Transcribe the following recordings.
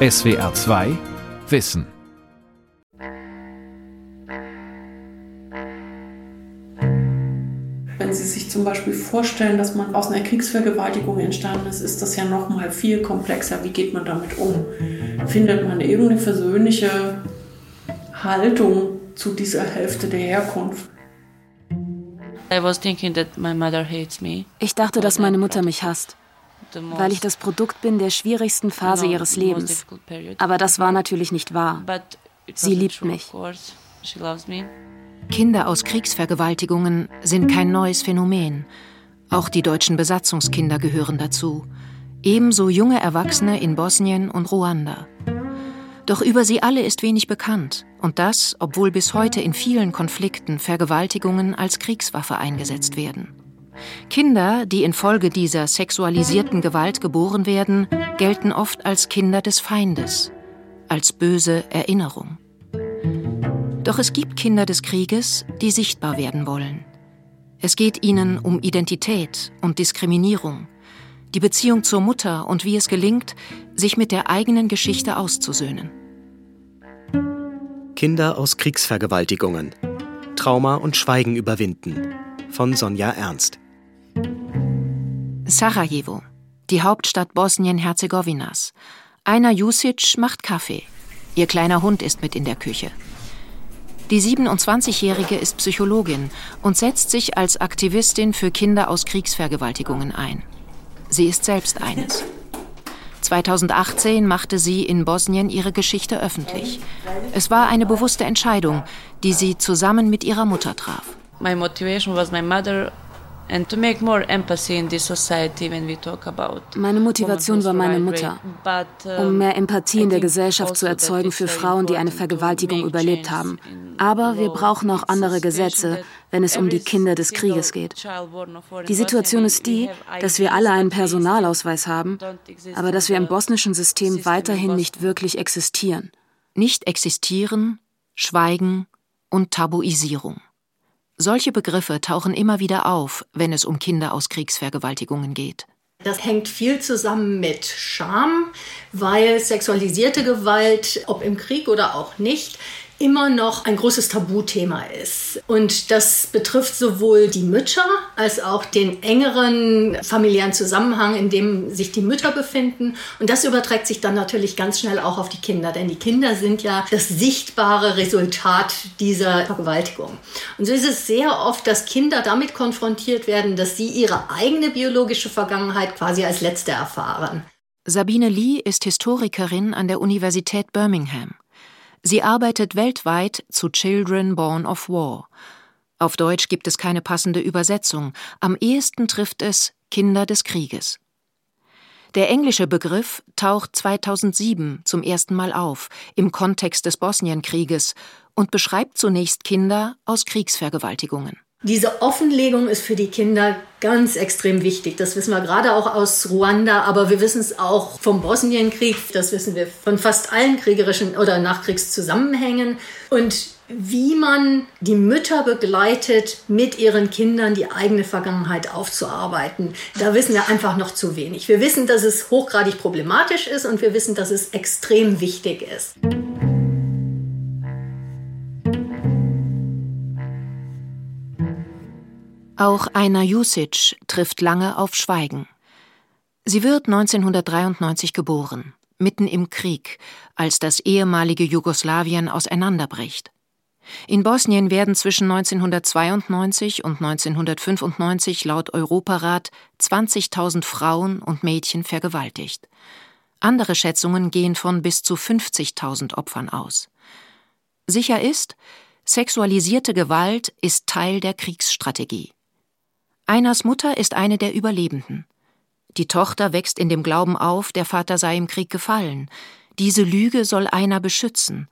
SWR 2 Wissen. Wenn Sie sich zum Beispiel vorstellen, dass man aus einer Kriegsvergewaltigung entstanden ist, ist das ja noch mal viel komplexer. Wie geht man damit um? Findet man irgendeine versöhnliche Haltung zu dieser Hälfte der Herkunft? Ich dachte, dass meine Mutter mich hasst, weil ich das Produkt bin der schwierigsten Phase ihres Lebens. Aber das war natürlich nicht wahr. Sie liebt mich. Kinder aus Kriegsvergewaltigungen sind kein neues Phänomen. Auch die deutschen Besatzungskinder gehören dazu. Ebenso junge Erwachsene in Bosnien und Ruanda. Doch über sie alle ist wenig bekannt. Und das, obwohl bis heute in vielen Konflikten Vergewaltigungen als Kriegswaffe eingesetzt werden. Kinder, die infolge dieser sexualisierten Gewalt geboren werden, gelten oft als Kinder des Feindes, als böse Erinnerung. Doch es gibt Kinder des Krieges, die sichtbar werden wollen. Es geht ihnen um Identität und Diskriminierung, die Beziehung zur Mutter und wie es gelingt, sich mit der eigenen Geschichte auszusöhnen. Kinder aus Kriegsvergewaltigungen. Trauma und Schweigen überwinden. Von Sonja Ernst. Sarajevo, die Hauptstadt Bosnien-Herzegowinas. Einer Jusic macht Kaffee. Ihr kleiner Hund ist mit in der Küche. Die 27-Jährige ist Psychologin und setzt sich als Aktivistin für Kinder aus Kriegsvergewaltigungen ein. Sie ist selbst eines. 2018 machte sie in Bosnien ihre Geschichte öffentlich. Es war eine bewusste Entscheidung, die sie zusammen mit ihrer Mutter traf. My motivation was my mother meine Motivation war meine Mutter, um mehr Empathie in der Gesellschaft zu also erzeugen für Frauen, die eine Vergewaltigung überlebt haben. Aber wir brauchen auch andere Gesetze, wenn es um die Kinder des Krieges geht. Die Situation ist die, dass wir alle einen Personalausweis haben, aber dass wir im bosnischen System weiterhin nicht wirklich existieren. Nicht existieren, schweigen und Tabuisierung. Solche Begriffe tauchen immer wieder auf, wenn es um Kinder aus Kriegsvergewaltigungen geht. Das hängt viel zusammen mit Scham, weil sexualisierte Gewalt, ob im Krieg oder auch nicht, immer noch ein großes Tabuthema ist. Und das betrifft sowohl die Mütter als auch den engeren familiären Zusammenhang, in dem sich die Mütter befinden. Und das überträgt sich dann natürlich ganz schnell auch auf die Kinder, denn die Kinder sind ja das sichtbare Resultat dieser Vergewaltigung. Und so ist es sehr oft, dass Kinder damit konfrontiert werden, dass sie ihre eigene biologische Vergangenheit quasi als letzte erfahren. Sabine Lee ist Historikerin an der Universität Birmingham. Sie arbeitet weltweit zu Children Born of War. Auf Deutsch gibt es keine passende Übersetzung. Am ehesten trifft es Kinder des Krieges. Der englische Begriff taucht 2007 zum ersten Mal auf im Kontext des Bosnienkrieges und beschreibt zunächst Kinder aus Kriegsvergewaltigungen. Diese Offenlegung ist für die Kinder ganz extrem wichtig. Das wissen wir gerade auch aus Ruanda, aber wir wissen es auch vom Bosnienkrieg. Das wissen wir von fast allen kriegerischen oder Nachkriegszusammenhängen. Und wie man die Mütter begleitet, mit ihren Kindern die eigene Vergangenheit aufzuarbeiten. Da wissen wir einfach noch zu wenig. Wir wissen, dass es hochgradig problematisch ist und wir wissen, dass es extrem wichtig ist. Auch Aina Jusic trifft lange auf Schweigen. Sie wird 1993 geboren, mitten im Krieg, als das ehemalige Jugoslawien auseinanderbricht. In Bosnien werden zwischen 1992 und 1995 laut Europarat 20.000 Frauen und Mädchen vergewaltigt. Andere Schätzungen gehen von bis zu 50.000 Opfern aus. Sicher ist, sexualisierte Gewalt ist Teil der Kriegsstrategie. Einers Mutter ist eine der Überlebenden. Die Tochter wächst in dem Glauben auf, der Vater sei im Krieg gefallen. Diese Lüge soll einer beschützen.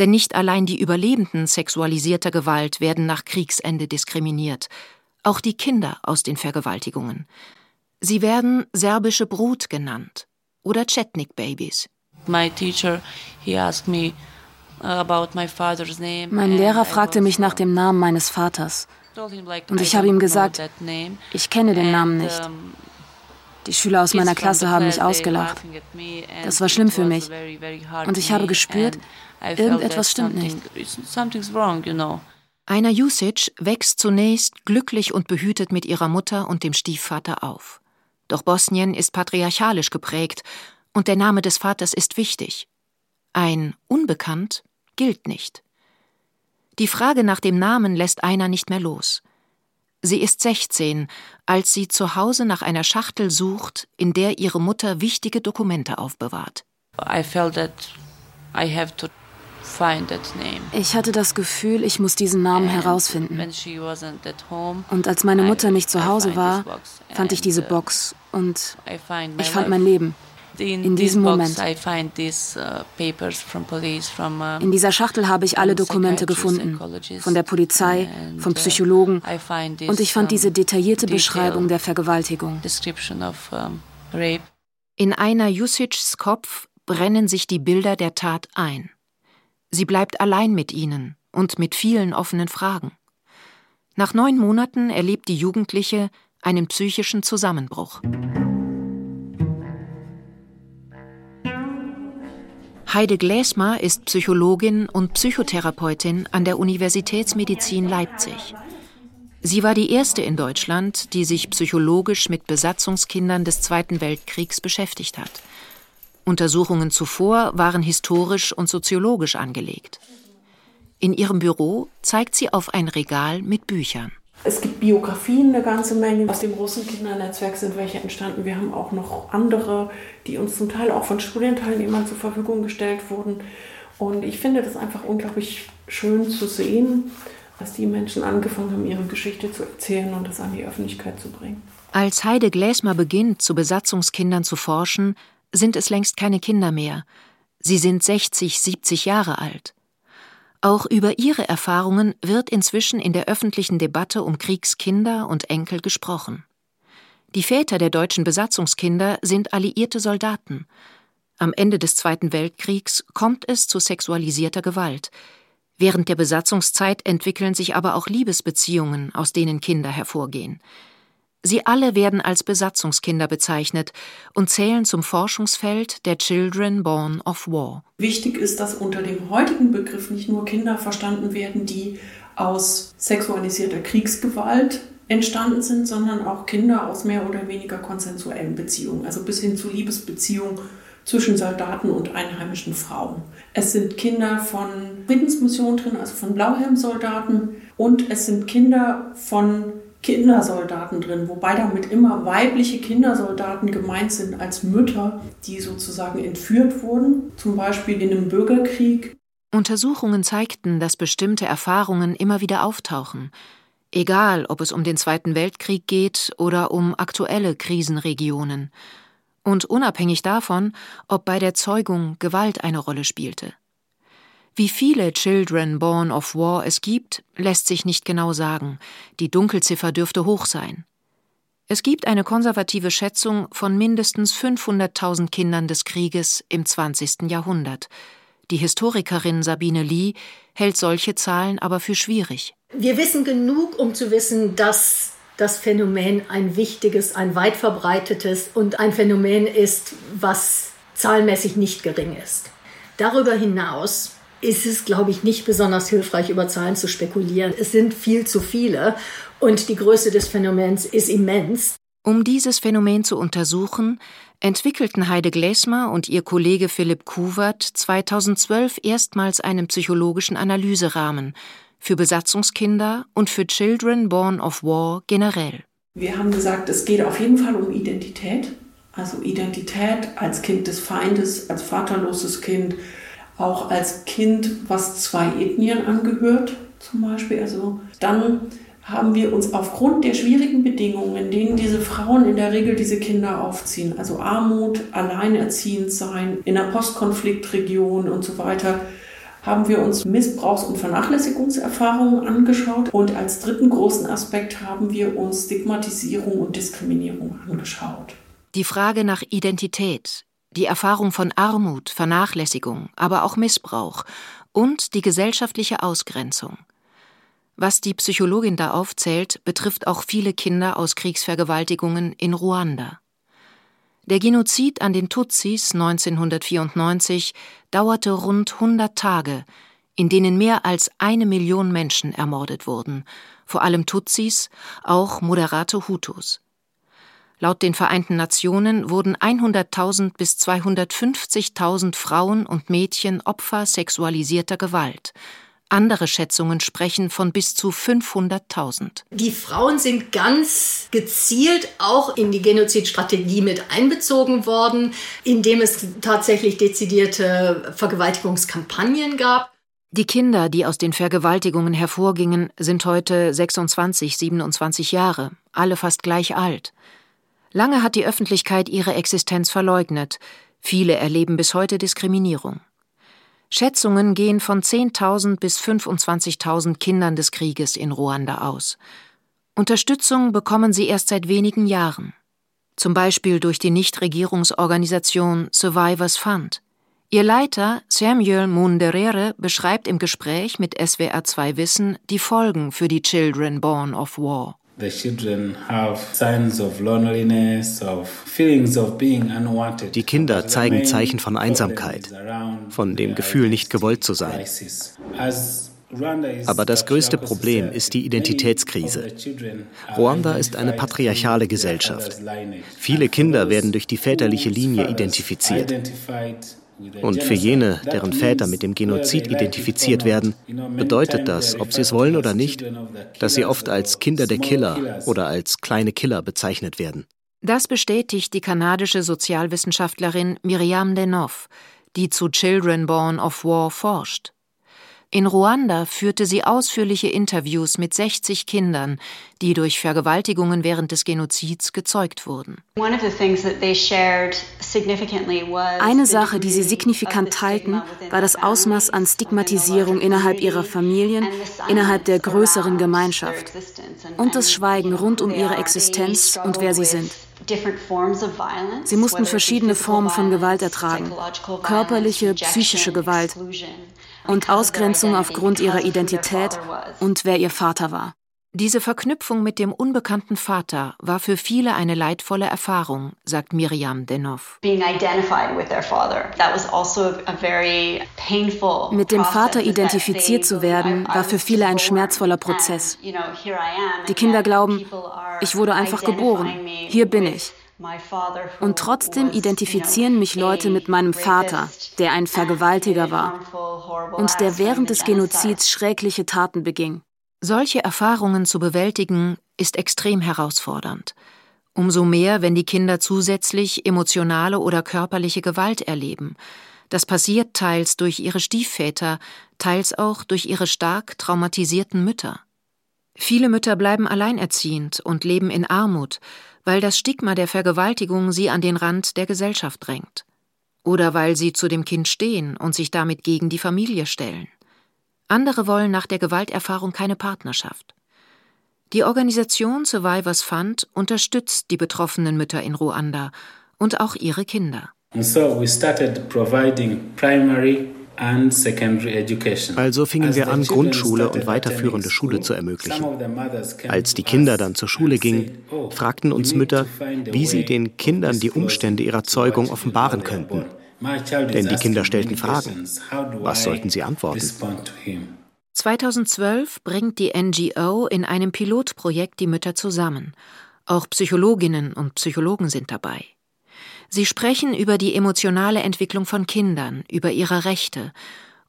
Denn nicht allein die Überlebenden sexualisierter Gewalt werden nach Kriegsende diskriminiert, auch die Kinder aus den Vergewaltigungen. Sie werden serbische Brut genannt oder Chetnik-Babys. Mein Lehrer fragte mich nach dem Namen meines Vaters. Und ich habe ihm gesagt, ich kenne den Namen nicht. Die Schüler aus meiner Klasse haben mich ausgelacht. Das war schlimm für mich. Und ich habe gespürt, irgendetwas stimmt nicht. Aina Jusic wächst zunächst glücklich und behütet mit ihrer Mutter und dem Stiefvater auf. Doch Bosnien ist patriarchalisch geprägt und der Name des Vaters ist wichtig. Ein Unbekannt gilt nicht. Die Frage nach dem Namen lässt Aina nicht mehr los. Sie ist 16, als sie zu Hause nach einer Schachtel sucht, in der ihre Mutter wichtige Dokumente aufbewahrt. Ich hatte das Gefühl, ich muss diesen Namen herausfinden. Und als meine Mutter nicht zu Hause war, fand ich diese uh, Box und ich fand mein Leben in diesem Moment. Uh, uh, in dieser Schachtel habe ich alle Dokumente gefunden, von der Polizei, vom uh, Psychologen, und ich fand diese detaillierte Beschreibung der Vergewaltigung. In einer Jusics Kopf brennen sich die Bilder der Tat ein. Sie bleibt allein mit ihnen und mit vielen offenen Fragen. Nach neun Monaten erlebt die Jugendliche einen psychischen Zusammenbruch. Heide Gläsmer ist Psychologin und Psychotherapeutin an der Universitätsmedizin Leipzig. Sie war die erste in Deutschland, die sich psychologisch mit Besatzungskindern des Zweiten Weltkriegs beschäftigt hat. Untersuchungen zuvor waren historisch und soziologisch angelegt. In ihrem Büro zeigt sie auf ein Regal mit Büchern. Es gibt Biografien eine ganze Menge. Aus dem Russenkindernetzwerk sind welche entstanden. Wir haben auch noch andere, die uns zum Teil auch von Studienteilnehmern zur Verfügung gestellt wurden. Und ich finde das einfach unglaublich schön zu sehen, dass die Menschen angefangen haben, ihre Geschichte zu erzählen und das an die Öffentlichkeit zu bringen. Als Heide Gläsmer beginnt, zu Besatzungskindern zu forschen, sind es längst keine Kinder mehr. Sie sind 60, 70 Jahre alt. Auch über ihre Erfahrungen wird inzwischen in der öffentlichen Debatte um Kriegskinder und Enkel gesprochen. Die Väter der deutschen Besatzungskinder sind alliierte Soldaten. Am Ende des Zweiten Weltkriegs kommt es zu sexualisierter Gewalt. Während der Besatzungszeit entwickeln sich aber auch Liebesbeziehungen, aus denen Kinder hervorgehen. Sie alle werden als Besatzungskinder bezeichnet und zählen zum Forschungsfeld der Children Born of War. Wichtig ist, dass unter dem heutigen Begriff nicht nur Kinder verstanden werden, die aus sexualisierter Kriegsgewalt entstanden sind, sondern auch Kinder aus mehr oder weniger konsensuellen Beziehungen, also bis hin zu Liebesbeziehungen zwischen Soldaten und einheimischen Frauen. Es sind Kinder von Friedensmissionen drin, also von Blauhelmsoldaten, und es sind Kinder von Kindersoldaten drin, wobei damit immer weibliche Kindersoldaten gemeint sind als Mütter, die sozusagen entführt wurden, zum Beispiel in einem Bürgerkrieg. Untersuchungen zeigten, dass bestimmte Erfahrungen immer wieder auftauchen, egal ob es um den Zweiten Weltkrieg geht oder um aktuelle Krisenregionen, und unabhängig davon, ob bei der Zeugung Gewalt eine Rolle spielte. Wie viele Children Born of War es gibt, lässt sich nicht genau sagen. Die Dunkelziffer dürfte hoch sein. Es gibt eine konservative Schätzung von mindestens 500.000 Kindern des Krieges im 20. Jahrhundert. Die Historikerin Sabine Lee hält solche Zahlen aber für schwierig. Wir wissen genug, um zu wissen, dass das Phänomen ein wichtiges, ein weit verbreitetes und ein Phänomen ist, was zahlenmäßig nicht gering ist. Darüber hinaus ist es, glaube ich, nicht besonders hilfreich, über Zahlen zu spekulieren. Es sind viel zu viele und die Größe des Phänomens ist immens. Um dieses Phänomen zu untersuchen, entwickelten Heide Glesmer und ihr Kollege Philipp Kuwert 2012 erstmals einen psychologischen Analyserahmen für Besatzungskinder und für Children Born of War generell. Wir haben gesagt, es geht auf jeden Fall um Identität. Also Identität als Kind des Feindes, als vaterloses Kind, auch als Kind, was zwei Ethnien angehört, zum Beispiel. Also dann haben wir uns aufgrund der schwierigen Bedingungen, in denen diese Frauen in der Regel diese Kinder aufziehen, also Armut, alleinerziehend sein, in einer Postkonfliktregion und so weiter, haben wir uns Missbrauchs- und Vernachlässigungserfahrungen angeschaut und als dritten großen Aspekt haben wir uns Stigmatisierung und Diskriminierung angeschaut. Die Frage nach Identität die Erfahrung von Armut, Vernachlässigung, aber auch Missbrauch und die gesellschaftliche Ausgrenzung. Was die Psychologin da aufzählt, betrifft auch viele Kinder aus Kriegsvergewaltigungen in Ruanda. Der Genozid an den Tutsis 1994 dauerte rund 100 Tage, in denen mehr als eine Million Menschen ermordet wurden, vor allem Tutsis, auch moderate Hutus. Laut den Vereinten Nationen wurden 100.000 bis 250.000 Frauen und Mädchen Opfer sexualisierter Gewalt. Andere Schätzungen sprechen von bis zu 500.000. Die Frauen sind ganz gezielt auch in die Genozidstrategie mit einbezogen worden, indem es tatsächlich dezidierte Vergewaltigungskampagnen gab. Die Kinder, die aus den Vergewaltigungen hervorgingen, sind heute 26, 27 Jahre, alle fast gleich alt. Lange hat die Öffentlichkeit ihre Existenz verleugnet. Viele erleben bis heute Diskriminierung. Schätzungen gehen von 10.000 bis 25.000 Kindern des Krieges in Ruanda aus. Unterstützung bekommen sie erst seit wenigen Jahren. Zum Beispiel durch die Nichtregierungsorganisation Survivors Fund. Ihr Leiter Samuel Munderere beschreibt im Gespräch mit SWR2 Wissen die Folgen für die Children Born of War. Die Kinder zeigen Zeichen von Einsamkeit, von dem Gefühl, nicht gewollt zu sein. Aber das größte Problem ist die Identitätskrise. Ruanda ist eine patriarchale Gesellschaft. Viele Kinder werden durch die väterliche Linie identifiziert. Und für jene, deren Väter mit dem Genozid identifiziert werden, bedeutet das, ob sie es wollen oder nicht, dass sie oft als Kinder der Killer oder als kleine Killer bezeichnet werden. Das bestätigt die kanadische Sozialwissenschaftlerin Miriam Denov, die zu Children Born of War forscht. In Ruanda führte sie ausführliche Interviews mit 60 Kindern, die durch Vergewaltigungen während des Genozids gezeugt wurden. Eine Sache, die sie signifikant teilten, war das Ausmaß an Stigmatisierung innerhalb ihrer Familien, innerhalb der größeren Gemeinschaft und das Schweigen rund um ihre Existenz und wer sie sind. Sie mussten verschiedene Formen von Gewalt ertragen, körperliche, psychische Gewalt und Ausgrenzung aufgrund ihrer Identität und wer ihr Vater war. Diese Verknüpfung mit dem unbekannten Vater war für viele eine leidvolle Erfahrung, sagt Miriam Denov. Also mit dem Vater identifiziert zu werden, war für viele ein schmerzvoller Prozess. Die Kinder glauben, ich wurde einfach geboren, hier bin ich. Und trotzdem identifizieren mich Leute mit meinem Vater, der ein Vergewaltiger war und der während des Genozids schreckliche Taten beging. Solche Erfahrungen zu bewältigen, ist extrem herausfordernd. Umso mehr, wenn die Kinder zusätzlich emotionale oder körperliche Gewalt erleben. Das passiert teils durch ihre Stiefväter, teils auch durch ihre stark traumatisierten Mütter. Viele Mütter bleiben alleinerziehend und leben in Armut, weil das Stigma der Vergewaltigung sie an den Rand der Gesellschaft drängt. Oder weil sie zu dem Kind stehen und sich damit gegen die Familie stellen. Andere wollen nach der Gewalterfahrung keine Partnerschaft. Die Organisation Survivors Fund unterstützt die betroffenen Mütter in Ruanda und auch ihre Kinder. Also fingen wir an, Grundschule und weiterführende Schule zu ermöglichen. Als die Kinder dann zur Schule gingen, oh, fragten uns Mütter, wie sie den Kindern die Umstände ihrer Zeugung offenbaren könnten. Denn die Kinder stellten Fragen. Was sollten sie antworten? 2012 bringt die NGO in einem Pilotprojekt die Mütter zusammen. Auch Psychologinnen und Psychologen sind dabei. Sie sprechen über die emotionale Entwicklung von Kindern, über ihre Rechte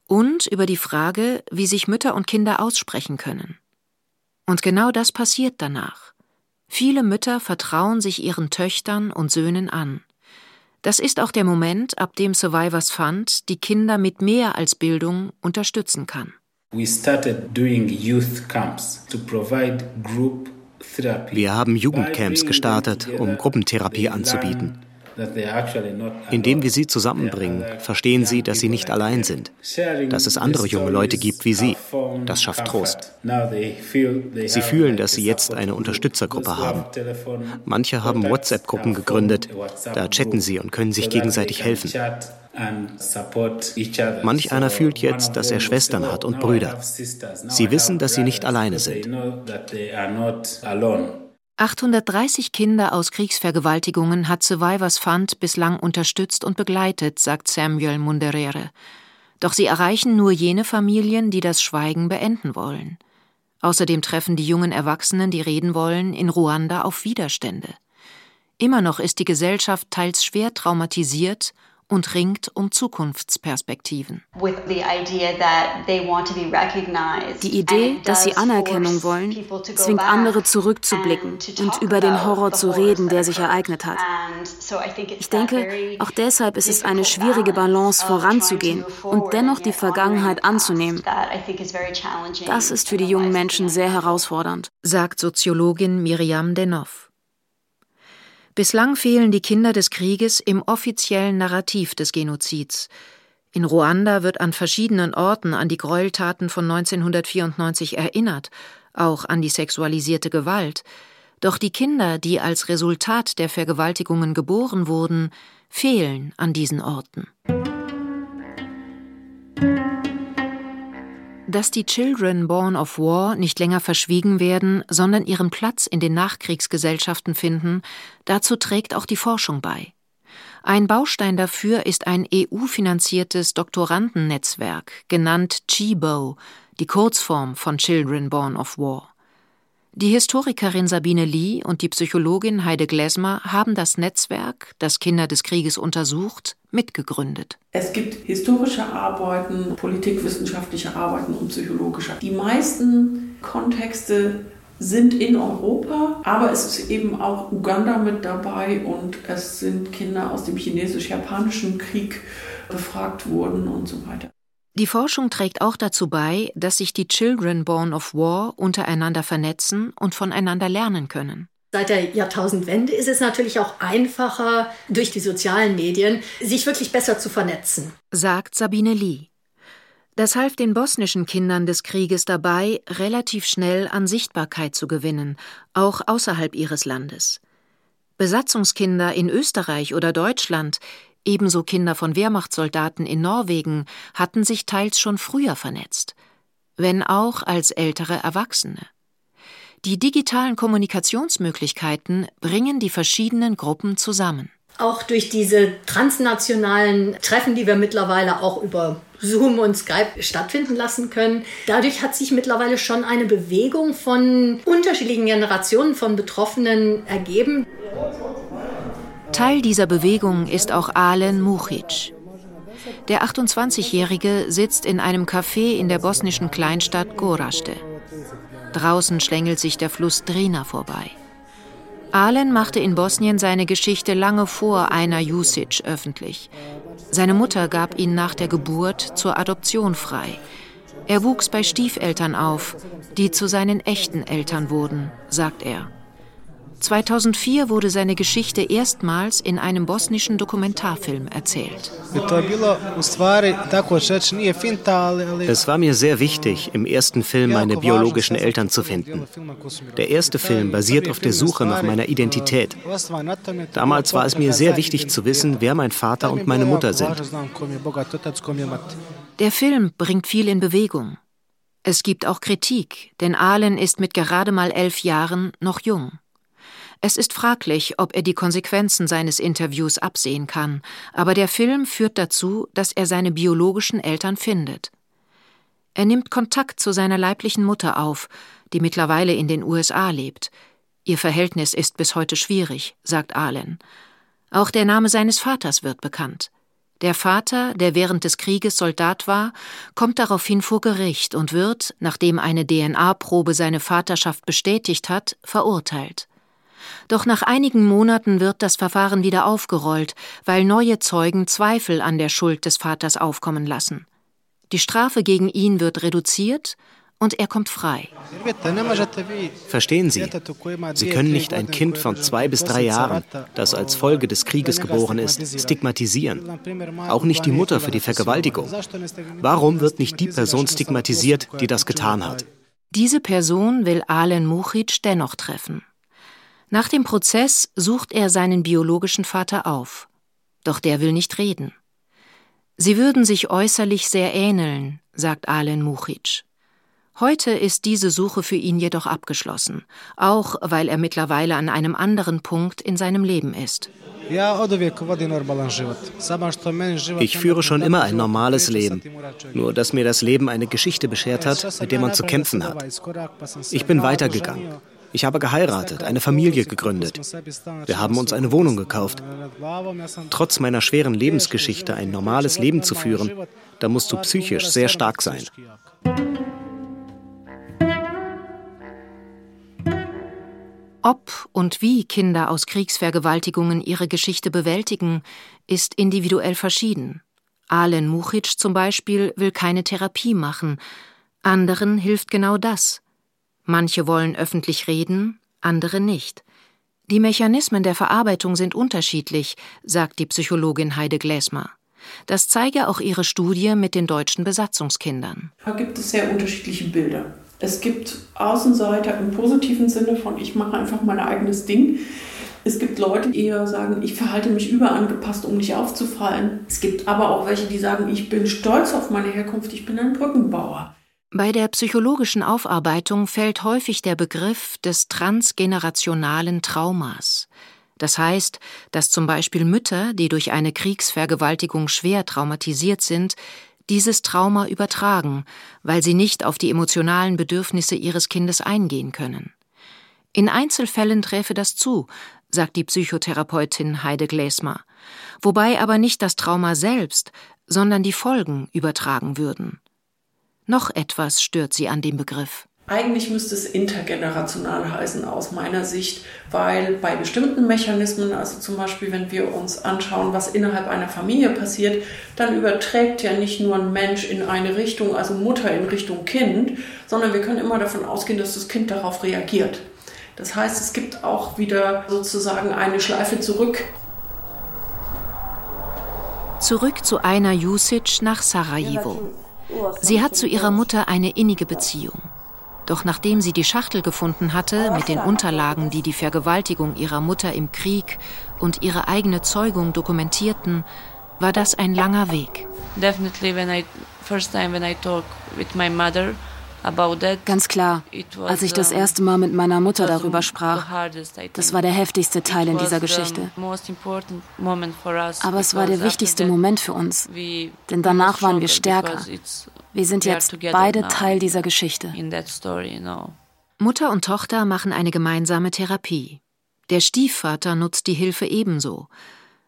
und über die Frage, wie sich Mütter und Kinder aussprechen können. Und genau das passiert danach. Viele Mütter vertrauen sich ihren Töchtern und Söhnen an. Das ist auch der Moment, ab dem Survivors Fund die Kinder mit mehr als Bildung unterstützen kann. Wir haben Jugendcamps gestartet, um Gruppentherapie anzubieten. Indem wir sie zusammenbringen, verstehen sie, dass sie nicht allein sind, dass es andere junge Leute gibt wie sie. Das schafft Trost. Sie fühlen, dass sie jetzt eine Unterstützergruppe haben. Manche haben WhatsApp-Gruppen gegründet, da chatten sie und können sich gegenseitig helfen. Manch einer fühlt jetzt, dass er Schwestern hat und Brüder. Sie wissen, dass sie nicht alleine sind. 830 Kinder aus Kriegsvergewaltigungen hat Survivors Fund bislang unterstützt und begleitet, sagt Samuel Munderere. Doch sie erreichen nur jene Familien, die das Schweigen beenden wollen. Außerdem treffen die jungen Erwachsenen, die reden wollen, in Ruanda auf Widerstände. Immer noch ist die Gesellschaft teils schwer traumatisiert und ringt um Zukunftsperspektiven. Die Idee, dass sie Anerkennung wollen, zwingt andere zurückzublicken und über den Horror zu reden, der sich ereignet hat. Ich denke, auch deshalb ist es eine schwierige Balance, voranzugehen und dennoch die Vergangenheit anzunehmen. Das ist für die jungen Menschen sehr herausfordernd, sagt Soziologin Miriam Denov. Bislang fehlen die Kinder des Krieges im offiziellen Narrativ des Genozids. In Ruanda wird an verschiedenen Orten an die Gräueltaten von 1994 erinnert, auch an die sexualisierte Gewalt. Doch die Kinder, die als Resultat der Vergewaltigungen geboren wurden, fehlen an diesen Orten. Dass die Children Born of War nicht länger verschwiegen werden, sondern ihren Platz in den Nachkriegsgesellschaften finden, dazu trägt auch die Forschung bei. Ein Baustein dafür ist ein EU-finanziertes Doktorandennetzwerk, genannt CHIBO, die Kurzform von Children Born of War. Die Historikerin Sabine Lee und die Psychologin Heide Glesmer haben das Netzwerk, das Kinder des Krieges untersucht, mitgegründet. Es gibt historische Arbeiten, politikwissenschaftliche Arbeiten und psychologische. Die meisten Kontexte sind in Europa, aber es ist eben auch Uganda mit dabei und es sind Kinder aus dem chinesisch-japanischen Krieg befragt worden und so weiter. Die Forschung trägt auch dazu bei, dass sich die Children Born of War untereinander vernetzen und voneinander lernen können. Seit der Jahrtausendwende ist es natürlich auch einfacher, durch die sozialen Medien sich wirklich besser zu vernetzen, sagt Sabine Lee. Das half den bosnischen Kindern des Krieges dabei, relativ schnell an Sichtbarkeit zu gewinnen, auch außerhalb ihres Landes. Besatzungskinder in Österreich oder Deutschland, Ebenso Kinder von Wehrmachtssoldaten in Norwegen hatten sich teils schon früher vernetzt, wenn auch als ältere Erwachsene. Die digitalen Kommunikationsmöglichkeiten bringen die verschiedenen Gruppen zusammen. Auch durch diese transnationalen Treffen, die wir mittlerweile auch über Zoom und Skype stattfinden lassen können. Dadurch hat sich mittlerweile schon eine Bewegung von unterschiedlichen Generationen von Betroffenen ergeben. Teil dieser Bewegung ist auch Alen Muhic. Der 28-Jährige sitzt in einem Café in der bosnischen Kleinstadt Goraste. Draußen schlängelt sich der Fluss Drina vorbei. Alen machte in Bosnien seine Geschichte lange vor einer Jusic öffentlich. Seine Mutter gab ihn nach der Geburt zur Adoption frei. Er wuchs bei Stiefeltern auf, die zu seinen echten Eltern wurden, sagt er. 2004 wurde seine Geschichte erstmals in einem bosnischen Dokumentarfilm erzählt. Es war mir sehr wichtig, im ersten Film meine biologischen Eltern zu finden. Der erste Film basiert auf der Suche nach meiner Identität. Damals war es mir sehr wichtig zu wissen, wer mein Vater und meine Mutter sind. Der Film bringt viel in Bewegung. Es gibt auch Kritik, denn Ahlen ist mit gerade mal elf Jahren noch jung. Es ist fraglich, ob er die Konsequenzen seines Interviews absehen kann, aber der Film führt dazu, dass er seine biologischen Eltern findet. Er nimmt Kontakt zu seiner leiblichen Mutter auf, die mittlerweile in den USA lebt. Ihr Verhältnis ist bis heute schwierig, sagt Allen. Auch der Name seines Vaters wird bekannt. Der Vater, der während des Krieges Soldat war, kommt daraufhin vor Gericht und wird, nachdem eine DNA-Probe seine Vaterschaft bestätigt hat, verurteilt. Doch nach einigen Monaten wird das Verfahren wieder aufgerollt, weil neue Zeugen Zweifel an der Schuld des Vaters aufkommen lassen. Die Strafe gegen ihn wird reduziert und er kommt frei. Verstehen Sie, Sie können nicht ein Kind von zwei bis drei Jahren, das als Folge des Krieges geboren ist, stigmatisieren. Auch nicht die Mutter für die Vergewaltigung. Warum wird nicht die Person stigmatisiert, die das getan hat? Diese Person will Alen Muchic dennoch treffen. Nach dem Prozess sucht er seinen biologischen Vater auf. Doch der will nicht reden. Sie würden sich äußerlich sehr ähneln, sagt Alen Muchic. Heute ist diese Suche für ihn jedoch abgeschlossen, auch weil er mittlerweile an einem anderen Punkt in seinem Leben ist. Ich führe schon immer ein normales Leben, nur dass mir das Leben eine Geschichte beschert hat, mit der man zu kämpfen hat. Ich bin weitergegangen. Ich habe geheiratet, eine Familie gegründet. Wir haben uns eine Wohnung gekauft. Trotz meiner schweren Lebensgeschichte ein normales Leben zu führen, da musst du psychisch sehr stark sein. Ob und wie Kinder aus Kriegsvergewaltigungen ihre Geschichte bewältigen, ist individuell verschieden. Alen Muchic zum Beispiel will keine Therapie machen, anderen hilft genau das. Manche wollen öffentlich reden, andere nicht. Die Mechanismen der Verarbeitung sind unterschiedlich, sagt die Psychologin Heide Gläsmer. Das zeige auch ihre Studie mit den deutschen Besatzungskindern. Da gibt es sehr unterschiedliche Bilder. Es gibt Außenseiter im positiven Sinne von, ich mache einfach mein eigenes Ding. Es gibt Leute, die eher sagen, ich verhalte mich überangepasst, um nicht aufzufallen. Es gibt aber auch welche, die sagen, ich bin stolz auf meine Herkunft, ich bin ein Brückenbauer. Bei der psychologischen Aufarbeitung fällt häufig der Begriff des transgenerationalen Traumas. Das heißt, dass zum Beispiel Mütter, die durch eine Kriegsvergewaltigung schwer traumatisiert sind, dieses Trauma übertragen, weil sie nicht auf die emotionalen Bedürfnisse ihres Kindes eingehen können. In Einzelfällen träfe das zu, sagt die Psychotherapeutin Heide Gläsmer, wobei aber nicht das Trauma selbst, sondern die Folgen übertragen würden. Noch etwas stört sie an dem Begriff. Eigentlich müsste es intergenerational heißen aus meiner Sicht, weil bei bestimmten Mechanismen, also zum Beispiel wenn wir uns anschauen, was innerhalb einer Familie passiert, dann überträgt ja nicht nur ein Mensch in eine Richtung, also Mutter in Richtung Kind, sondern wir können immer davon ausgehen, dass das Kind darauf reagiert. Das heißt, es gibt auch wieder sozusagen eine Schleife zurück. Zurück zu einer Jusic nach Sarajevo. Sie hat zu ihrer Mutter eine innige Beziehung. Doch nachdem sie die Schachtel gefunden hatte mit den Unterlagen, die die Vergewaltigung ihrer Mutter im Krieg und ihre eigene Zeugung dokumentierten, war das ein langer Weg. Ganz klar, als ich das erste Mal mit meiner Mutter darüber sprach, das war der heftigste Teil in dieser Geschichte. Aber es war der wichtigste Moment für uns, denn danach waren wir stärker. Wir sind jetzt beide Teil dieser Geschichte. Mutter und Tochter machen eine gemeinsame Therapie. Der Stiefvater nutzt die Hilfe ebenso.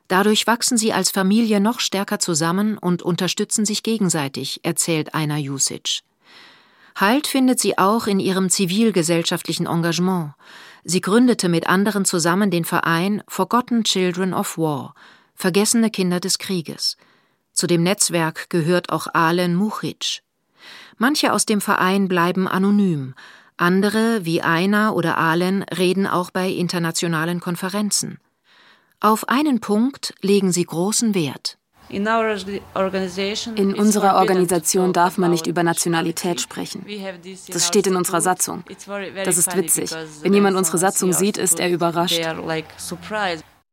Dadurch wachsen sie als Familie noch stärker zusammen und unterstützen sich gegenseitig, erzählt Einer Jusic. Halt findet sie auch in ihrem zivilgesellschaftlichen Engagement. Sie gründete mit anderen zusammen den Verein Forgotten Children of War, vergessene Kinder des Krieges. Zu dem Netzwerk gehört auch Alen Muchic. Manche aus dem Verein bleiben anonym, andere, wie Aina oder Alen, reden auch bei internationalen Konferenzen. Auf einen Punkt legen sie großen Wert. In unserer Organisation darf man nicht über Nationalität sprechen. Das steht in unserer Satzung. Das ist witzig. Wenn jemand unsere Satzung sieht, ist er überrascht.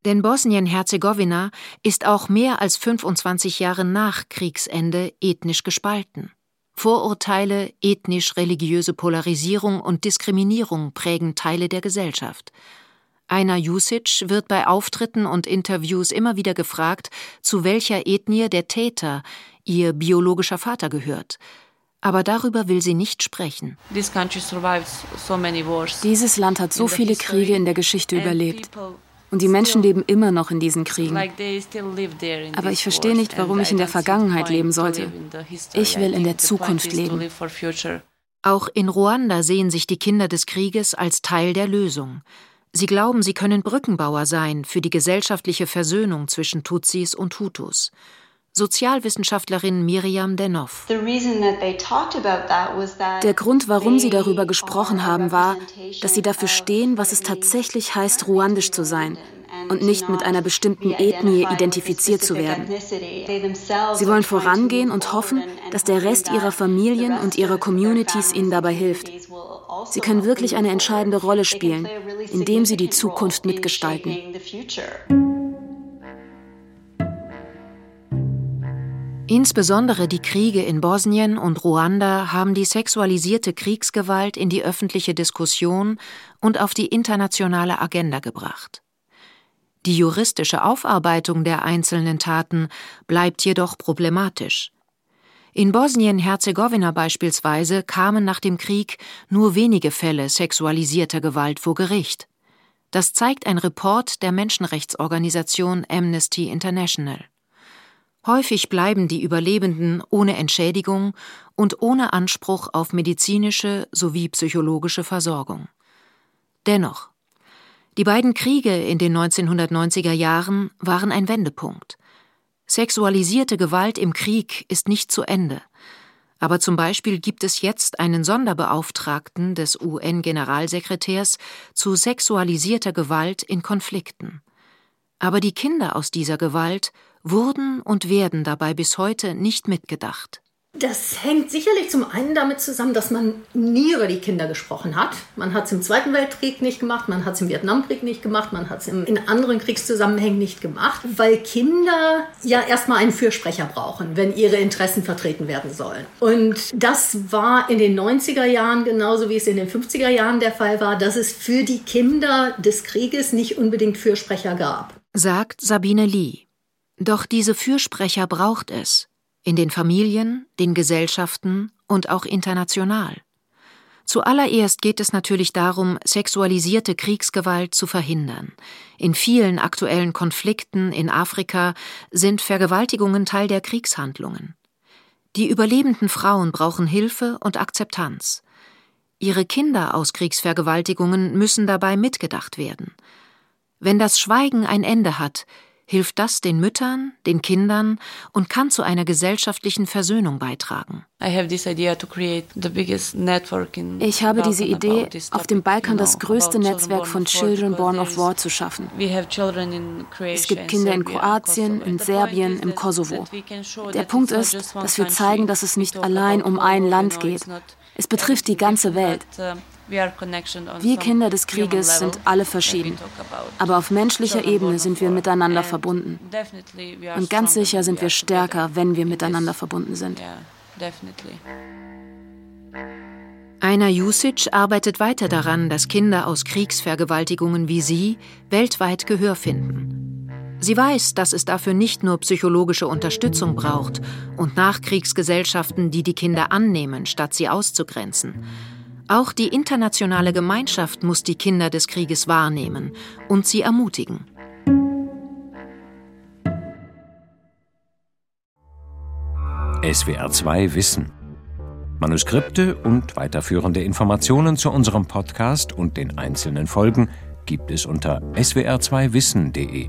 Denn Bosnien-Herzegowina ist auch mehr als 25 Jahre nach Kriegsende ethnisch gespalten. Vorurteile, ethnisch-religiöse Polarisierung und Diskriminierung prägen Teile der Gesellschaft. Einer Jusic wird bei Auftritten und Interviews immer wieder gefragt, zu welcher Ethnie der Täter, ihr biologischer Vater, gehört. Aber darüber will sie nicht sprechen. Dieses Land hat so viele Kriege in der Geschichte überlebt. Und die Menschen leben immer noch in diesen Kriegen. Aber ich verstehe nicht, warum ich in der Vergangenheit leben sollte. Ich will in der Zukunft leben. Auch in Ruanda sehen sich die Kinder des Krieges als Teil der Lösung. Sie glauben, sie können Brückenbauer sein für die gesellschaftliche Versöhnung zwischen Tutsis und Hutus. Sozialwissenschaftlerin Miriam Denov. Der Grund, warum sie darüber gesprochen haben, war, dass sie dafür stehen, was es tatsächlich heißt, ruandisch zu sein und nicht mit einer bestimmten Ethnie identifiziert zu werden. Sie wollen vorangehen und hoffen, dass der Rest ihrer Familien und ihrer Communities ihnen dabei hilft. Sie können wirklich eine entscheidende Rolle spielen, indem sie die Zukunft mitgestalten. Insbesondere die Kriege in Bosnien und Ruanda haben die sexualisierte Kriegsgewalt in die öffentliche Diskussion und auf die internationale Agenda gebracht. Die juristische Aufarbeitung der einzelnen Taten bleibt jedoch problematisch. In Bosnien-Herzegowina beispielsweise kamen nach dem Krieg nur wenige Fälle sexualisierter Gewalt vor Gericht. Das zeigt ein Report der Menschenrechtsorganisation Amnesty International. Häufig bleiben die Überlebenden ohne Entschädigung und ohne Anspruch auf medizinische sowie psychologische Versorgung. Dennoch, die beiden Kriege in den 1990er Jahren waren ein Wendepunkt. Sexualisierte Gewalt im Krieg ist nicht zu Ende. Aber zum Beispiel gibt es jetzt einen Sonderbeauftragten des UN-Generalsekretärs zu sexualisierter Gewalt in Konflikten. Aber die Kinder aus dieser Gewalt wurden und werden dabei bis heute nicht mitgedacht. Das hängt sicherlich zum einen damit zusammen, dass man nie über die Kinder gesprochen hat. Man hat es im Zweiten Weltkrieg nicht gemacht, man hat es im Vietnamkrieg nicht gemacht, man hat es in anderen Kriegszusammenhängen nicht gemacht, weil Kinder ja erstmal einen Fürsprecher brauchen, wenn ihre Interessen vertreten werden sollen. Und das war in den 90er Jahren genauso wie es in den 50er Jahren der Fall war, dass es für die Kinder des Krieges nicht unbedingt Fürsprecher gab. Sagt Sabine Lee. Doch diese Fürsprecher braucht es in den Familien, den Gesellschaften und auch international. Zuallererst geht es natürlich darum, sexualisierte Kriegsgewalt zu verhindern. In vielen aktuellen Konflikten in Afrika sind Vergewaltigungen Teil der Kriegshandlungen. Die überlebenden Frauen brauchen Hilfe und Akzeptanz. Ihre Kinder aus Kriegsvergewaltigungen müssen dabei mitgedacht werden. Wenn das Schweigen ein Ende hat, hilft das den Müttern, den Kindern und kann zu einer gesellschaftlichen Versöhnung beitragen. Ich habe diese Idee, auf dem Balkan das größte Netzwerk von Children Born of War zu schaffen. Es gibt Kinder in Kroatien, in Serbien, im Kosovo. Der Punkt ist, dass wir zeigen, dass es nicht allein um ein Land geht. Es betrifft die ganze Welt. Wir Kinder des Krieges sind alle verschieden, aber auf menschlicher Ebene sind wir miteinander verbunden. Und ganz sicher sind wir stärker, wenn wir miteinander verbunden sind. Aina Jusic arbeitet weiter daran, dass Kinder aus Kriegsvergewaltigungen wie sie weltweit Gehör finden. Sie weiß, dass es dafür nicht nur psychologische Unterstützung braucht und Nachkriegsgesellschaften, die die Kinder annehmen, statt sie auszugrenzen. Auch die internationale Gemeinschaft muss die Kinder des Krieges wahrnehmen und sie ermutigen. SWR 2 Wissen. Manuskripte und weiterführende Informationen zu unserem Podcast und den einzelnen Folgen gibt es unter swr2wissen.de.